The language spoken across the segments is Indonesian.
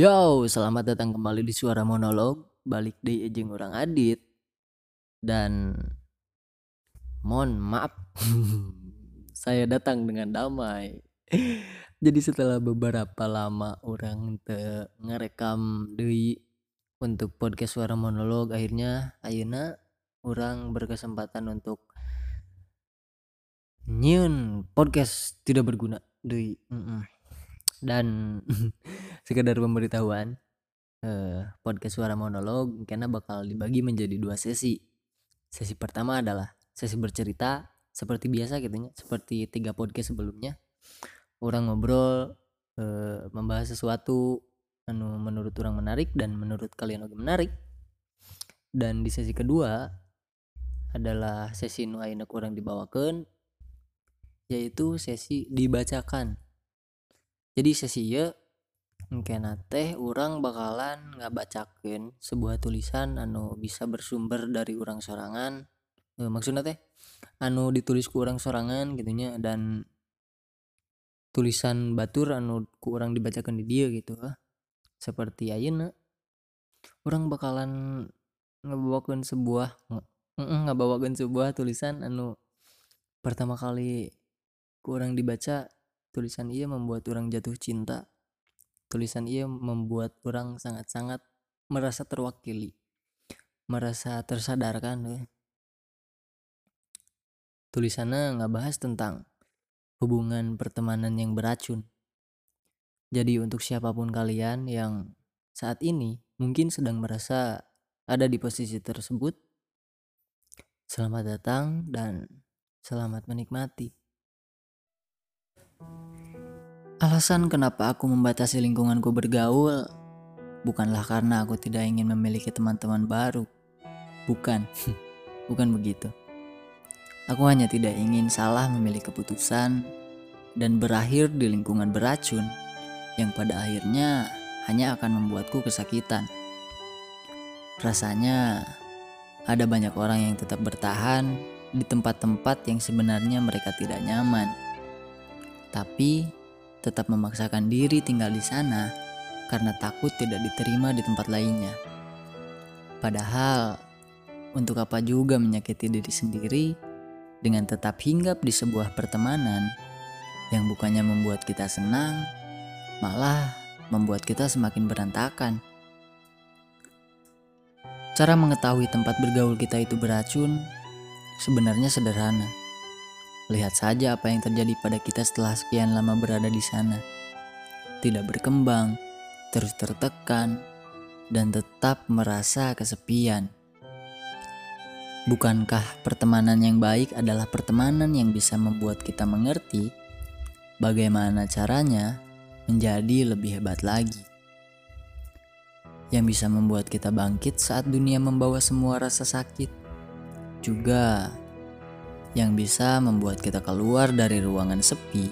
Yo, selamat datang kembali di Suara Monolog. Balik di ejeng orang Adit. Dan mohon maaf, saya datang dengan damai. Jadi setelah beberapa lama orang te ngerekam untuk podcast Suara Monolog, akhirnya ayeuna orang berkesempatan untuk nyun podcast tidak berguna deui. Mm-mm. Dan sekedar pemberitahuan eh, podcast suara monolog karena bakal dibagi menjadi dua sesi. Sesi pertama adalah sesi bercerita seperti biasa gitu seperti tiga podcast sebelumnya. Orang ngobrol eh, membahas sesuatu anu menurut orang menarik dan menurut kalian juga menarik. Dan di sesi kedua adalah sesi nu ayeuna kurang dibawakan yaitu sesi dibacakan jadi sesi ya mungkin teh orang bakalan nggak bacakan sebuah tulisan anu bisa bersumber dari orang sorangan. E, maksudnya teh anu ditulis ku orang sorangan gitunya dan tulisan batur anu ku orang dibacakan di dia gitu ah seperti ayeuna orang bakalan ngebawakan sebuah nggak bawakan sebuah tulisan anu pertama kali ku orang dibaca tulisan ia membuat orang jatuh cinta. Tulisan ia membuat orang sangat-sangat merasa terwakili. Merasa tersadarkan ya. tulisannya nggak bahas tentang hubungan pertemanan yang beracun. Jadi untuk siapa pun kalian yang saat ini mungkin sedang merasa ada di posisi tersebut selamat datang dan selamat menikmati Alasan kenapa aku membatasi lingkunganku bergaul bukanlah karena aku tidak ingin memiliki teman-teman baru. Bukan, bukan begitu. Aku hanya tidak ingin salah memilih keputusan dan berakhir di lingkungan beracun yang pada akhirnya hanya akan membuatku kesakitan. Rasanya ada banyak orang yang tetap bertahan di tempat-tempat yang sebenarnya mereka tidak nyaman. Tapi tetap memaksakan diri tinggal di sana karena takut tidak diterima di tempat lainnya. Padahal, untuk apa juga menyakiti diri sendiri dengan tetap hinggap di sebuah pertemanan yang bukannya membuat kita senang, malah membuat kita semakin berantakan. Cara mengetahui tempat bergaul kita itu beracun sebenarnya sederhana Lihat saja apa yang terjadi pada kita setelah sekian lama berada di sana. Tidak berkembang, terus tertekan, dan tetap merasa kesepian. Bukankah pertemanan yang baik adalah pertemanan yang bisa membuat kita mengerti bagaimana caranya menjadi lebih hebat lagi? Yang bisa membuat kita bangkit saat dunia membawa semua rasa sakit, juga yang bisa membuat kita keluar dari ruangan sepi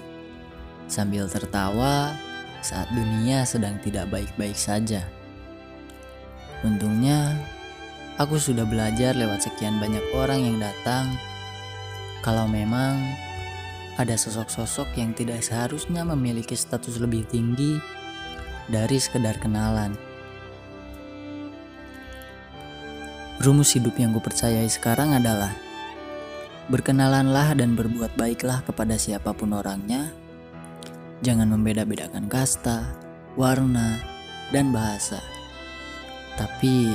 sambil tertawa saat dunia sedang tidak baik-baik saja. Untungnya, aku sudah belajar lewat sekian banyak orang yang datang. Kalau memang ada sosok-sosok yang tidak seharusnya memiliki status lebih tinggi dari sekedar kenalan. Rumus hidup yang kupercayai sekarang adalah Berkenalanlah dan berbuat baiklah kepada siapa pun orangnya. Jangan membeda-bedakan kasta, warna, dan bahasa. Tapi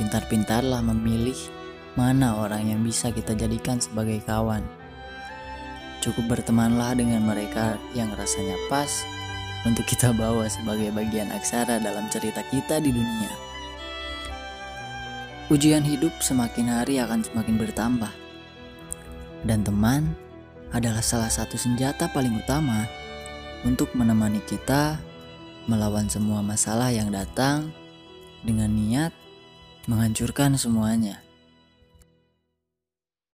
pintar-pintarlah memilih mana orang yang bisa kita jadikan sebagai kawan. Cukup bertemanlah dengan mereka yang rasanya pas untuk kita bawa sebagai bagian aksara dalam cerita kita di dunia. Ujian hidup semakin hari akan semakin bertambah dan teman adalah salah satu senjata paling utama untuk menemani kita melawan semua masalah yang datang dengan niat menghancurkan semuanya.